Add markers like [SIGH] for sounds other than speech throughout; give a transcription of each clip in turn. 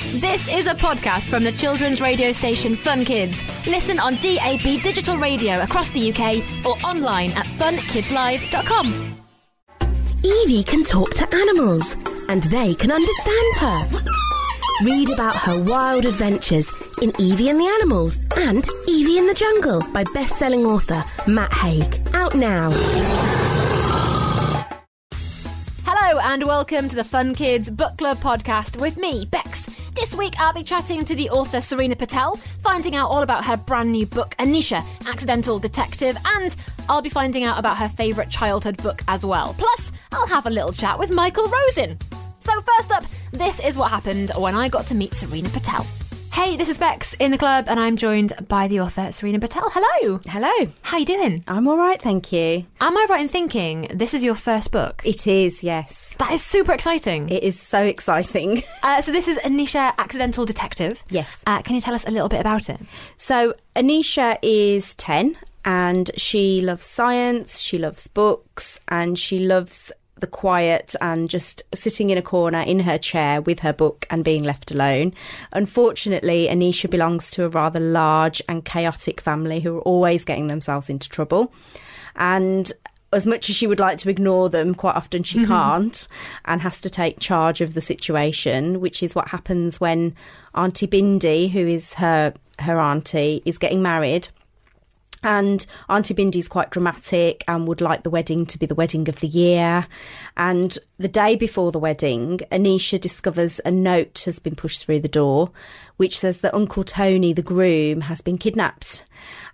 This is a podcast from the children's radio station Fun Kids. Listen on DAB digital radio across the UK or online at funkidslive.com. Evie can talk to animals and they can understand her. Read about her wild adventures in Evie and the Animals and Evie in the Jungle by best-selling author Matt Haig. Out now. Hello and welcome to the Fun Kids Book Club podcast with me, Bex. This week I'll be chatting to the author Serena Patel, finding out all about her brand new book, Anisha, Accidental Detective, and I'll be finding out about her favourite childhood book as well. Plus, I'll have a little chat with Michael Rosen. So, first up, this is what happened when I got to meet Serena Patel. Hey, this is Bex in the club, and I'm joined by the author Serena Patel. Hello. Hello. How are you doing? I'm all right, thank you. Am I right in thinking this is your first book? It is, yes. That is super exciting. It is so exciting. [LAUGHS] Uh, so this is Anisha, Accidental Detective. Yes. Uh, can you tell us a little bit about it? So, Anisha is 10 and she loves science, she loves books, and she loves the quiet and just sitting in a corner in her chair with her book and being left alone. Unfortunately, Anisha belongs to a rather large and chaotic family who are always getting themselves into trouble. And as much as she would like to ignore them, quite often she mm-hmm. can't and has to take charge of the situation, which is what happens when Auntie Bindi, who is her her auntie, is getting married. And Auntie Bindi's quite dramatic and would like the wedding to be the wedding of the year. And the day before the wedding, Anisha discovers a note has been pushed through the door, which says that Uncle Tony, the groom, has been kidnapped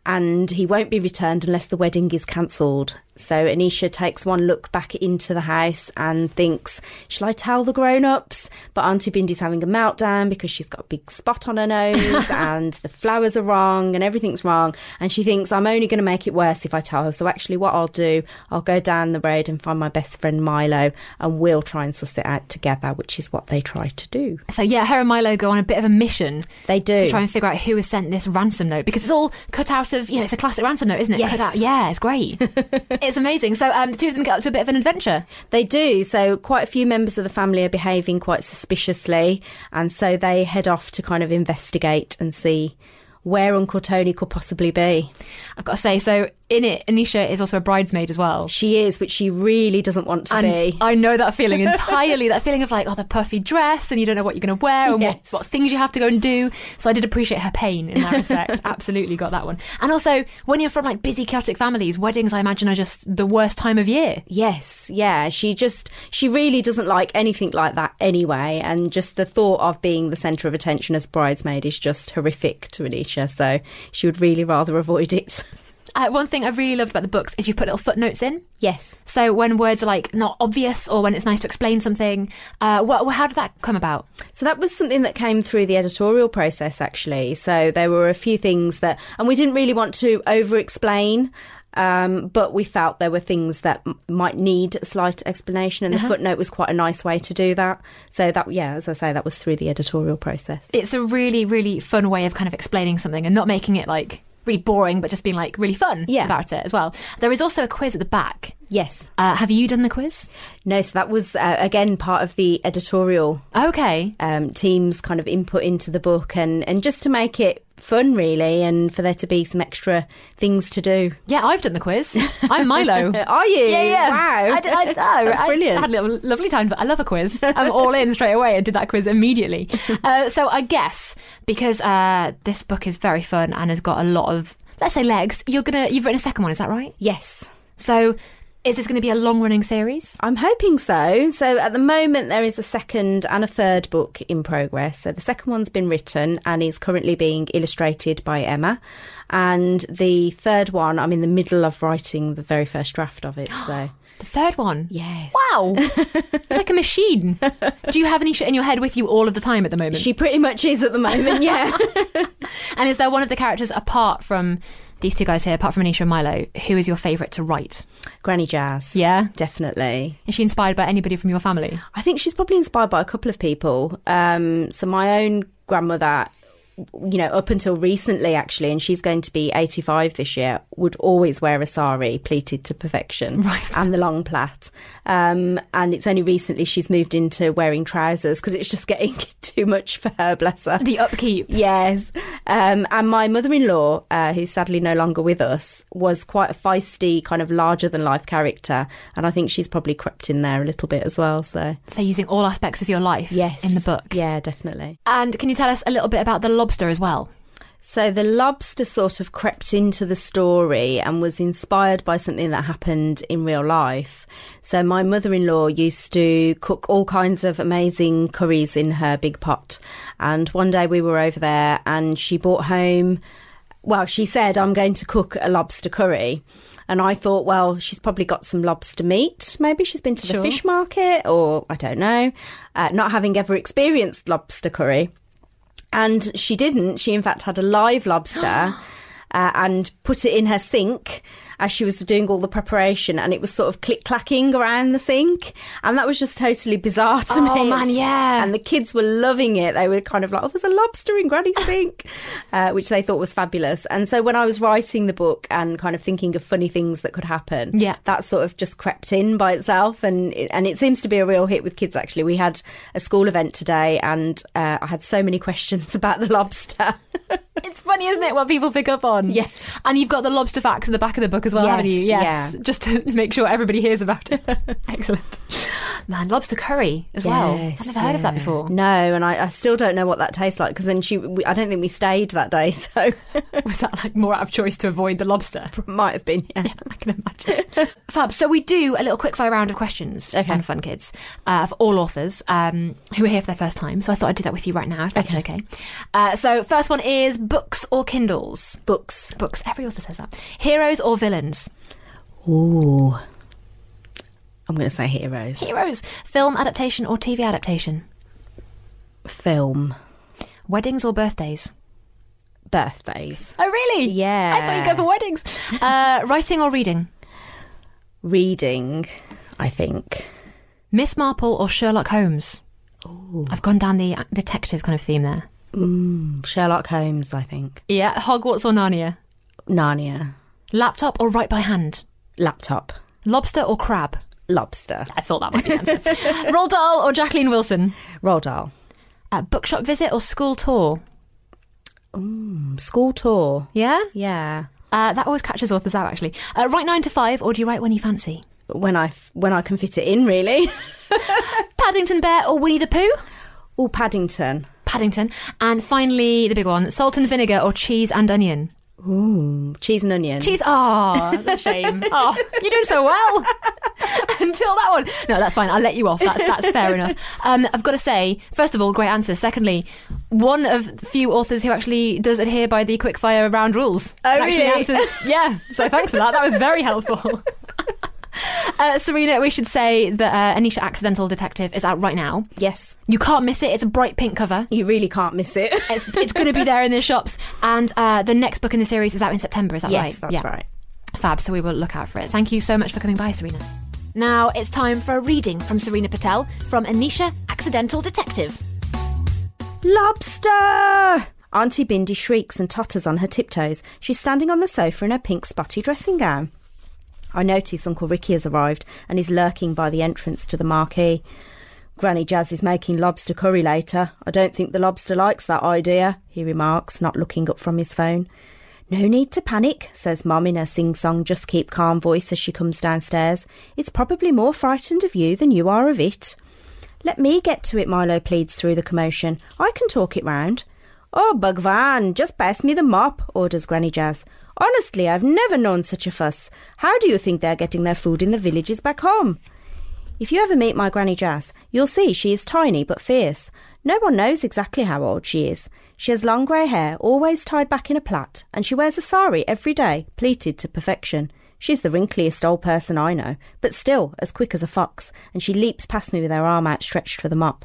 and he won't be returned unless the wedding is cancelled. So Anisha takes one look back into the house and thinks, Shall I tell the grown ups? But Auntie Bindi's having a meltdown because she's got a big spot on her nose [LAUGHS] and the flowers are wrong and everything's wrong. And she thinks, I'm only going to make it worse if I tell her. So actually, what I'll do, I'll go down the road and find my best friend Milo and we'll try and suss it out together, which is what they try to do. So yeah, her and Milo go on a bit of a mission They do. to try and figure out who has sent this ransom note because it's all cut out of you know it's a classic ransom note, isn't it? Yes. Out. Yeah, it's great. [LAUGHS] it's amazing. So um, the two of them get up to a bit of an adventure. They do. So, quite a few members of the family are behaving quite suspiciously. And so they head off to kind of investigate and see where Uncle Tony could possibly be. I've got to say, so in it, Anisha is also a bridesmaid as well. She is, which she really doesn't want to And be. I know that feeling [LAUGHS] entirely. that feeling of like, oh, the puffy dress, and you don't know what you're going to wear, and Yes. what, what things you have to go and do. So I did appreciate her pain in that [LAUGHS] respect. Absolutely got that one. And also, when you're from like busy, chaotic families, weddings, I imagine, are just the worst time of year. Yes, yeah. She just, she really doesn't like anything like that anyway. And just the thought of being the centre of attention as bridesmaid is just horrific to Anisha. So she would really rather avoid it. [LAUGHS] Uh, one thing I really loved about the books is you put little footnotes in. yes. So when words are like not obvious or when it's nice to explain something, uh, what, how did that come about? So that was something that came through the editorial process, actually. So there were a few things that, and we didn't really want to over explain. Um, but we felt there were things that m- might need a slight explanation, and the footnote was quite a nice way to do that. So that, yeah, as I say, that was through the editorial process. It's a really, really fun way of kind of explaining something and not making it like really boring, but just being like really fun Yeah. about it as well. There is also a quiz at the back. Yes. Uh, have you done the quiz? No, so that was uh, again part of the editorial Okay. um, team's kind of input into the book, and and just to make it fun, really, and for there to be some extra things to do. Yeah, I've done the quiz. I'm Milo. [LAUGHS] Are you? Yeah, yeah. Wow. I, I, [LAUGHS] I, That's brilliant. I had a little, lovely time, but I love a quiz. I'm all in straight away. I did that quiz immediately. [LAUGHS] Uh, so I guess because uh, this book is very fun and has got a lot of, let's say, legs, you're gonna you've written a second one. Is that right? yes. So is this going to be a long running series? I'm hoping so. So at the moment, there is a second and a third book in progress. So the second one's been written and is currently being illustrated by Emma. And the third one, I'm in the middle of writing the very first draft of it. So [GASPS] The third one. Yes. Wow. [LAUGHS] It's like a machine. Do you have Anisha in your head with you all of the time at the moment? She pretty much is at the moment, yeah. [LAUGHS] [LAUGHS] and is there one of the characters apart from these two guys here, apart from Anisha and Milo, who is your favourite to write? Granny Jazz. Yeah. Definitely. Is she inspired by anybody from your family? I think she's probably inspired by a couple of people. Um, so my own grandmother, you know, up until recently actually, and she's going to be 85 this year, would always wear a sari pleated to perfection [LAUGHS] Right. and the long plait. Um, and it's only recently she's moved into wearing trousers because it's just [LAUGHS] getting too much for her, bless her. The upkeep. Yes. Um, and my mother in law, uh, who's sadly no longer with us, was quite a feisty, kind of larger than life character. And I think she's probably crept in there a little bit as well. So, So using all aspects of your life yes. in the book. Yeah, definitely. And can you tell us a little bit about the lobster as well? So the lobster sort of crept into the story and was inspired by something that happened in real life. So my mother-in-law used to cook all kinds of amazing curries in her big pot. And one day we were over there and she brought home well, she said, I'm going to cook a lobster curry. And I thought, well, she's probably got some lobster meat. Maybe she's been to the Sure. fish market, or I don't know, uh, not having ever experienced lobster curry. And she didn't. She, in fact, had a live lobster [GASPS] uh, and put it in her sink as she was doing all the preparation. And it was sort of click clacking around the sink. And that was just totally bizarre to Oh, me. Oh man, yeah. And the kids were loving it. They were kind of like, oh, there's a lobster in Granny's sink, [LAUGHS] uh, which they thought was fabulous. And so when I was writing the book and kind of thinking of funny things that could happen, Yeah. that sort of just crept in by itself. And it, and it seems to be a real hit with kids, actually. We had a school event today and uh, I had so many [LAUGHS] questions about the lobster. [LAUGHS] It's funny, isn't it, what people pick up on? Yes. And you've got the lobster facts in the back of the book as well, haven't you? Yes, yeah. Just to [LAUGHS] make sure everybody hears about it. [LAUGHS] Excellent. Man, lobster curry as well. I've never heard of that before. No, and I, I still don't know what that tastes like because then she, we, I don't think we stayed that day, [LAUGHS] so Was that like more out of choice to avoid the lobster? [LAUGHS] might have been. Yeah. [LAUGHS] I can imagine. Fab. So we do a little quickfire round of questions Okay. on Fun Kids uh, for all authors um, who are here for their first time. So I thought I'd do that with you right now, if that's okay. Uh, so first one is books or Kindles. Books. Books. Every author says that. Heroes or villains. Ooh. I'm going to say heroes. Heroes. Film adaptation or TV adaptation. Film. Weddings or birthdays. Birthdays. Oh really? Yeah. I thought you'd go for weddings. Uh, [LAUGHS] writing or reading. Reading, I think. Miss Marple or Sherlock Holmes. I've gone down the uh, detective kind of theme there. Sherlock Holmes, I think. Yeah. Hogwarts or Narnia. Narnia. Laptop or write by hand. Laptop. Lobster or crab? Lobster. I thought that might be the answer. [LAUGHS] Roald Dahl or Jacqueline Wilson? Roald Dahl. Uh, bookshop visit or school tour? School tour. Yeah? Yeah. Uh, that always catches authors out, actually. Uh, write nine to five or do you write when you fancy? When I, when I can fit it in, really. [LAUGHS] Paddington Bear or Winnie the Pooh? oh, Paddington. Paddington. And finally, the big one salt and vinegar or cheese and onion? Ooh, cheese and onion. Cheese. Oh, that's a shame. Oh, you're doing so well. [LAUGHS] [LAUGHS] Until that one. No, that's fine. I'll let you off. That's that's fair enough. Um, I've got to say, first of all, great answer. Secondly, one of the few authors who actually does adhere by the quickfire round rules. Oh, really? Answers, yeah. So thanks for that. That was very helpful. [LAUGHS] Uh, Serena, we should say that uh, Anisha Accidental Detective is out right now. Yes. You can't miss it. It's a bright pink cover. You really can't miss it. [LAUGHS] It's, it's going to be there in the shops. And uh, the next book in the series is out in September. Is that right? yes, that's Yeah. right. Fab, so we will look out for it. Thank you so much for coming by, Serena. Now it's time for a reading from Serena Patel from Anisha Accidental Detective. Lobster! Auntie Bindi shrieks and totters on her tiptoes. She's standing on the sofa in her pink spotty dressing gown. I notice Uncle Ricky has arrived and is lurking by the entrance to the marquee. Granny Jazz is making lobster curry later. I don't think the lobster likes that idea, he remarks, not looking up from his phone. No need to panic, says Mum in her sing song, just keep calm voice as she comes downstairs. It's probably more frightened of you than you are of it. Let me get to it, Milo pleads through the commotion. I can talk it round. Oh, Bhagwan, just pass me the mop, orders Granny Jazz. Honestly, I've never known such a fuss. How do you think they're getting their food in the villages back home? If you ever meet my Granny Jazz, you'll see she is tiny but fierce. No one knows exactly how old she is. She has long grey hair, always tied back in a plait, and she wears a sari every day, pleated to perfection. She's the wrinkliest old person I know, but still as quick as a fox, and she leaps past me with her arm outstretched for the mop.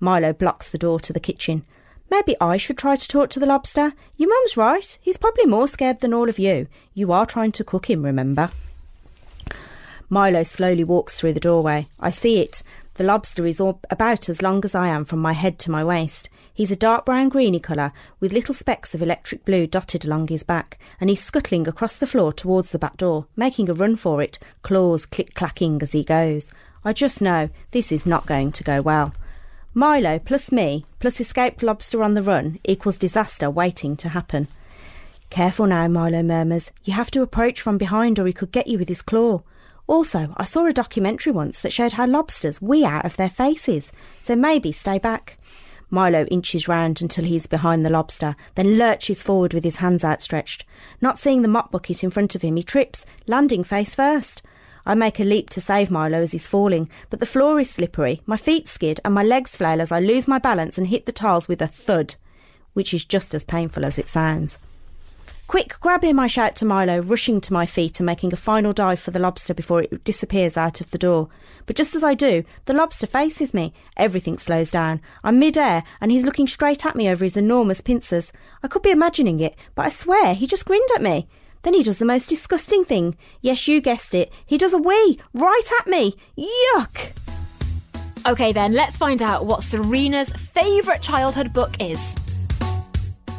Milo blocks the door to the kitchen. Maybe I should try to talk to the lobster. Your mum's right. He's probably more scared than all of you. You are trying to cook him, remember? Milo slowly walks through the doorway. I see it. The lobster is all about as long as I am from my head to my waist. He's a dark brown greeny colour, with little specks of electric blue dotted along his back, and he's scuttling across the floor towards the back door, making a run for it, claws click clacking as he goes. I just know this is not going to go well. Milo plus me plus escaped lobster on the run equals disaster waiting to happen. Careful now, Milo murmurs. You have to approach from behind or he could get you with his claw. Also, I saw a documentary once that showed how lobsters wee out of their faces, so maybe stay back. Milo inches round until he's behind the lobster, then lurches forward with his hands outstretched. Not seeing the mop bucket in front of him, he trips, landing face first. I make a leap to save Milo as he's falling, but the floor is slippery, my feet skid, and my legs flail as I lose my balance and hit the tiles with a thud, which is just as painful as it sounds. Quick, grab him, I shout to Milo, rushing to my feet and making a final dive for the lobster before it disappears out of the door. But just as I do, the lobster faces me. Everything slows down. I'm mid-air, and he's looking straight at me over his enormous pincers. I could be imagining it, but I swear he just grinned at me. Then he does the most disgusting thing. Yes, you guessed it. He does a wee right at me. Yuck! Okay, then, let's find out what Serena's favourite childhood book is.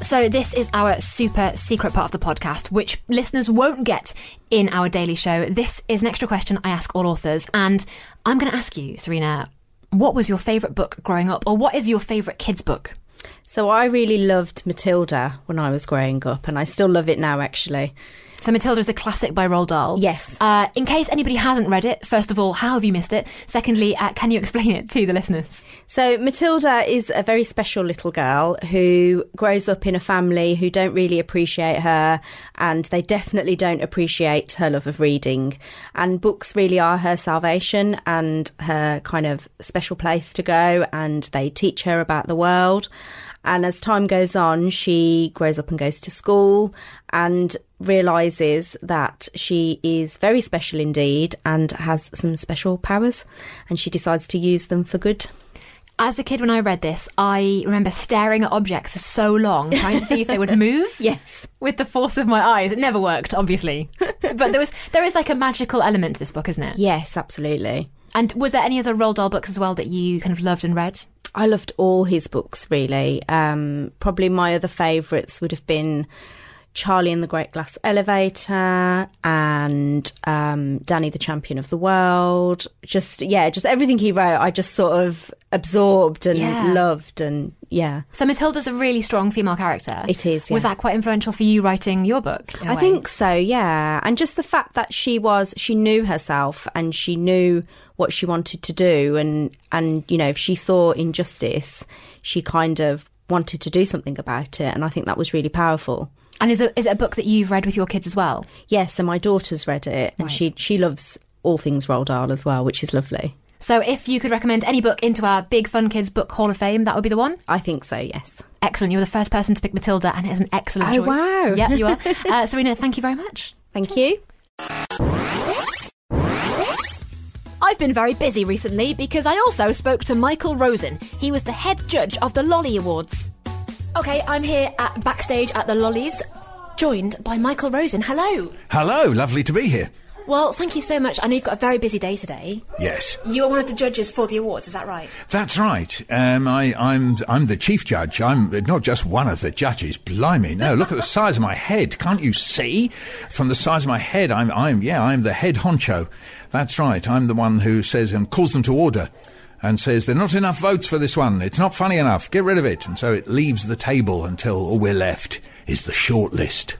So, this is our super secret part of the podcast, which listeners won't get in our daily show. This is an extra question I ask all authors. And I'm going to ask you, Serena, what was your favourite book growing up, or what is your favourite kids' book? So, I really loved Matilda when I was growing up, and I still love it now, actually. So Matilda is the classic by Roald Dahl. Yes. Uh, in case anybody hasn't read it, first of all, how have you missed it? Secondly, uh, can you explain it to the listeners? So Matilda is a very special little girl who grows up in a family who don't really appreciate her, and they definitely don't appreciate her love of reading. And books really are her salvation and her kind of special place to go, and they teach her about the world. And as time goes on, she grows up and goes to school and realizes that she is very special indeed and has some special powers, and she decides to use them for good. As a kid, when I read this, I remember staring at objects for so long, trying to see if they would [LAUGHS] move. Yes. With the force of my eyes. It never worked, obviously. [LAUGHS] but there was there is like a magical element to this book, isn't it? Yes, absolutely. And was there any other Roald Dahl books as well that you kind of loved and read? I loved all his books, really. Um, probably my other favourites would have been Charlie and the Great Glass Elevator and um, Danny the Champion of the World. Just, yeah, just everything he wrote, I just sort of absorbed and Yeah. loved. And yeah, So Matilda's a really strong female character. It is, yeah. Was that quite influential for you writing your book? I way? think so, yeah. And just the fact that she was, she knew herself and she knew what she wanted to do. And, and, you know, if she saw injustice, she kind of wanted to do something about it. And I think that was really powerful. And is it, is it a book that you've read with your kids as well? Yes, and my daughter's read it and Right. she, she loves all things Roald Dahl as well, which is lovely. So if you could recommend any book into our Big Fun Kids Book Hall of Fame, that would be the one? I think so, yes. Excellent. You were the first person to pick Matilda, and it is an excellent Oh, choice. wow. Yeah, you are. [LAUGHS] Uh, Serena, thank you very much. Thank you. I've been very busy recently because I also spoke to Michael Rosen. He was the head judge of the Lolly Awards. Okay, I'm here at backstage at the Lollies, joined by Michael Rosen. Hello. Hello, lovely to be here. Well, thank you so much. I know you've got a very busy day today. Yes, You are one of the judges for the awards, is that right? that's right. Um, I, I'm I'm the chief judge. I'm not just one of the judges. Blimey, no! Look at the size of my head. Can't you see? From the size of my head, I'm I'm yeah, I'm the head honcho. That's right. I'm the one who says and calls them to order. And says there are not enough votes for this one. It's not funny enough. Get rid of it. And so it leaves the table until all we're left is the short list.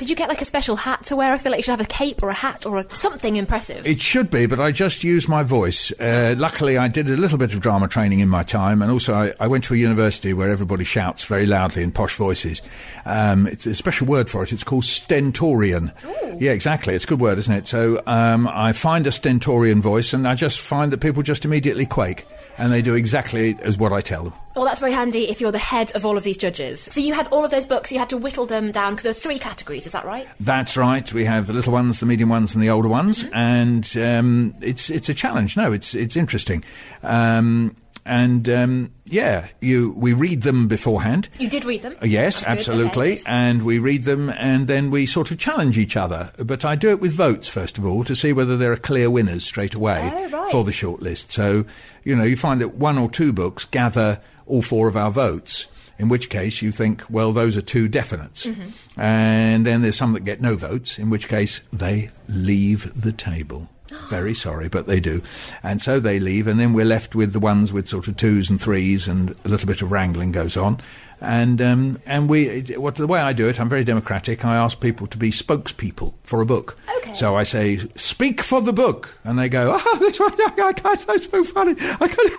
Did you get like a special hat to wear? I feel like you should have a cape or a hat or a, something impressive. It should be, but I just use my voice. Uh, luckily, I did a little bit of drama training in my time, and also I, I went to a university where everybody shouts very loudly in posh voices. Um, it's a special word for it. It's called stentorian. Yeah, exactly. It's a good word, isn't it? So um, I find a stentorian voice, and I just find that people just immediately quake. And they do exactly as what I tell them. Well, that's very handy if you're the head of all of these judges. So you had all of those books, you had to whittle them down because there are three categories, is that right? That's right. We have the little ones, the medium ones, and the older ones, Mm-hmm. and um, it's it's a challenge. No, it's it's interesting, um, and um, yeah, you we read them beforehand. You did read them? Uh, Yes, That's absolutely. okay. And we read them and then we sort of challenge each other. But I do it with votes, first of all, to see whether there are clear winners straight away Oh, right. for the shortlist. So, you know, you find that one or two books gather all four of our votes. In which case, you think, well, those are two definites. Mm-hmm. And then there's some that get no votes, in which case they leave the table. Very sorry, but they do. And so they leave, and then we're left with the ones with sort of twos and threes, and a little bit of wrangling goes on. And um, and we, what the way I do it, I'm very democratic. I ask people to be spokespeople for a book. Okay. So I say, "Speak for the book," and they go, "Oh, this one, I can't, that's so funny. I can't."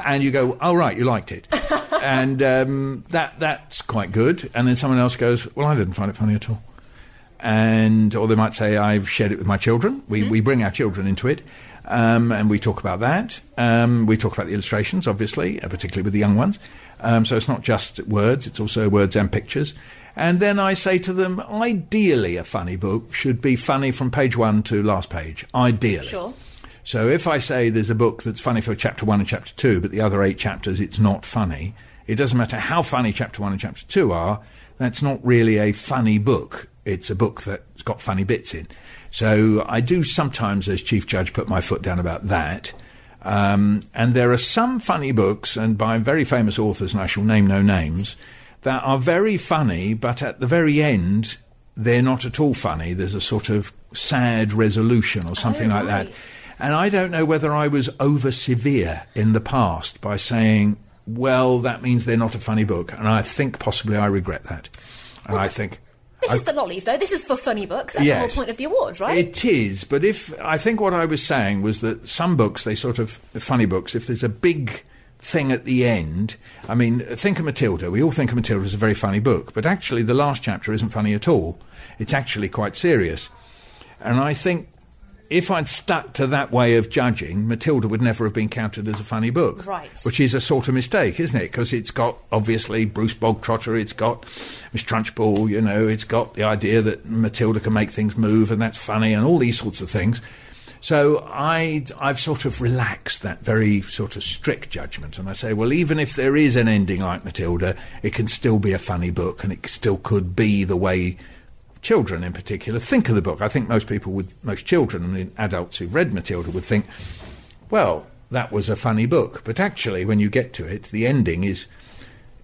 [LAUGHS] and you go, "Oh right, you liked it," [LAUGHS] and um, that that's quite good. And then someone else goes, "Well, I didn't find it funny at all." And or they might say I've shared it with my children. We we bring our children into it, um, and we talk about that. Um, we talk about the illustrations, obviously, uh, particularly with the young ones. Um, so it's not just words; it's also words and pictures. And then I say to them, ideally, a funny book should be funny from page one to last page. Ideally. Sure. So if I say there's a book that's funny for chapter one and chapter two, but the other eight chapters it's not funny, it doesn't matter how funny chapter one and chapter two are, that's not really a funny book. It's a book that's got funny bits in. So I do sometimes, as chief judge, put my foot down about that. Um, and there are some funny books, and by very famous authors, and I shall name no names, that are very funny, but at the very end, they're not at all funny. There's a sort of sad resolution or something Oh, like that. And I don't know whether I was over severe in the past by saying, well, that means they're not a funny book. And I think possibly I regret that. And I think. This I- is the lollies, though. This is for funny books. That's the whole point of the awards, right? It is, but if I think what I was saying was that some books, they sort of funny books. If there's a big thing at the end, I mean, think of Matilda. We all think of Matilda as a very funny book, but actually, the last chapter isn't funny at all. It's actually quite serious, and I think. If I'd stuck to that way of judging, Matilda would never have been counted as a funny book. Right. Which is a sort of mistake, isn't it? Because it's got, obviously, Bruce Bogtrotter, it's got Miss Trunchbull, you know, it's got the idea that Matilda can make things move and that's funny and all these sorts of things. So I, I've sort of relaxed that very sort of strict judgment, and I say, well, even if there is an ending like Matilda, it can still be a funny book, and it still could be the way children, in particular, think of the book. I think most people would, most children, I mean, adults who've read Matilda, would think, well, that was a funny book, but actually, when you get to it, the ending is,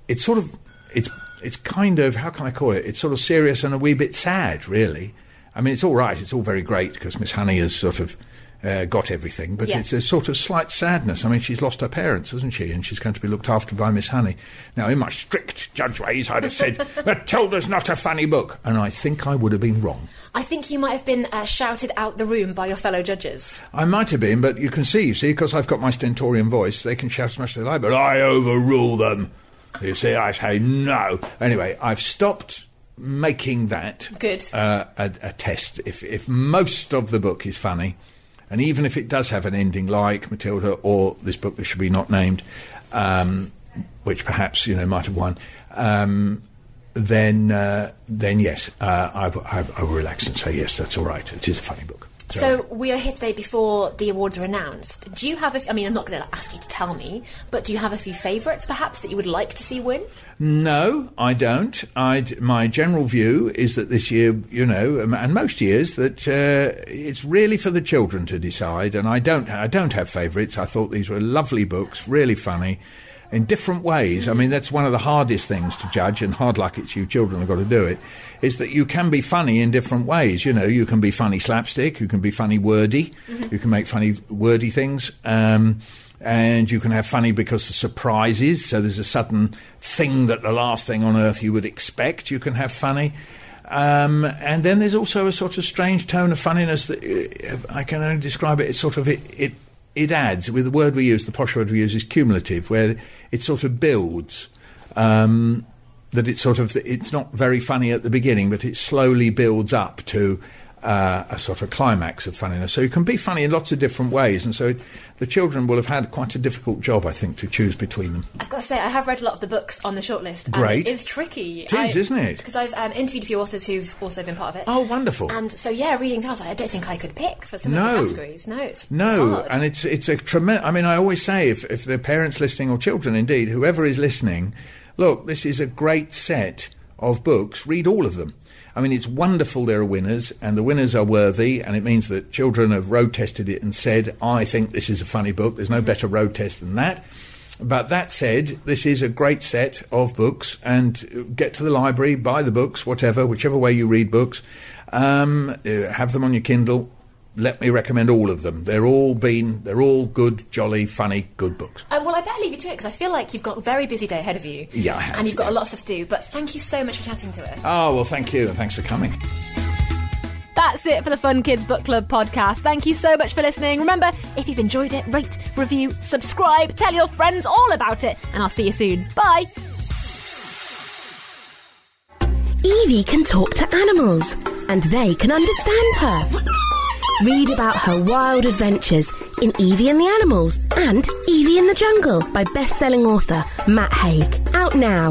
it's sort of, it's, it's kind of, how can I call it? It's sort of serious and a wee bit sad, really. I mean, it's all right. It's all very great because Miss Honey has sort of uh, got everything, but Yeah. it's a sort of slight sadness. I mean, she's lost her parents, hasn't she? And she's going to be looked after by Miss Honey. Now, in my strict judge ways, I'd have said, [LAUGHS] Matilda's not a funny book. And I think I would have been wrong. I think you might have been uh, shouted out the room by your fellow judges. I might have been, but you can see, you see, because I've got my stentorian voice, they can shout as much as they like, but I overrule them. You see, I say no. Anyway, I've stopped making that Good. Uh, a, a test. If, if most of the book is funny, and even if it does have an ending like Matilda or this book that should be not named, um, which perhaps you know might have won, um, then uh, then yes, uh, I, I, I will relax and say yes, that's all right. It is a funny book. So we are here today before the awards are announced. Do you have? A f- I mean, I'm not going to ask you to tell me, but do you have a few favourites, perhaps, that you would like to see win? No, I don't. I'd, my general view is that this year, you know, um, and most years, that uh, it's really for the children to decide. And I don't, I don't have favourites. I thought these were lovely books, really funny, in different ways. I mean, that's one of the hardest things to judge, and hard luck it's you children have got to do it. Is that you can be funny in different ways. You know, you can be funny slapstick, you can be funny wordy, you can make funny wordy things. Um, and you can have funny because the surprises. So there's a sudden thing that the last thing on earth you would expect. You can have funny. Um, and then there's also a sort of strange tone of funniness that uh, I can only describe it. It's sort of it, it it adds with the word we use. The posh word we use is cumulative, where it sort of builds. Um, that it's sort of it's not very funny at the beginning, but it slowly builds up to uh, a sort of climax of funniness. So you can be funny in lots of different ways, and so the children will have had quite a difficult job, I think, to choose between them. I've got to say, I have read a lot of the books on the shortlist. Great. It's tricky. It is, isn't it? Because I've um, interviewed a few authors who've also been part of it. Oh, wonderful. And so, yeah, reading those, I don't think I could pick for some No. of the categories. No, it's, it's No, hard. and it's it's a tremendous. I mean, I always say if if they're parents listening or children, indeed, whoever is listening, look, this is a great set of books. Read all of them. I mean, it's wonderful there are winners, and the winners are worthy, and it means that children have road tested it and said, I think this is a funny book. There's no better road test than that. But that said, this is a great set of books, and get to the library, buy the books, whatever, whichever way you read books, um, uh, have them on your Kindle. Let me recommend all of them. They're all been, they're all good, jolly, funny, good books. Uh, well, I better leave you to it because I feel like you've got a very busy day ahead of you. Yeah, I have, And you've got yeah. a lot of stuff to do. But thank you so much for chatting to us. Oh, well, thank you, and thanks for coming. That's it for the Fun Kids Book Club podcast. Thank you so much for listening. Remember, if you've enjoyed it, rate, review, subscribe, tell your friends all about it, and I'll see you soon. Bye. Evie can talk to animals, and they can understand her. Read about her wild adventures in Evie and the Animals and Evie in the Jungle by best-selling author Matt Haig. Out now.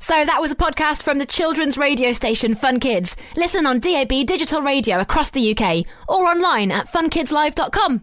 So that was a podcast from the children's radio station Fun Kids. Listen on DAB digital radio across the UK or online at funkidslive.com.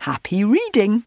Happy reading!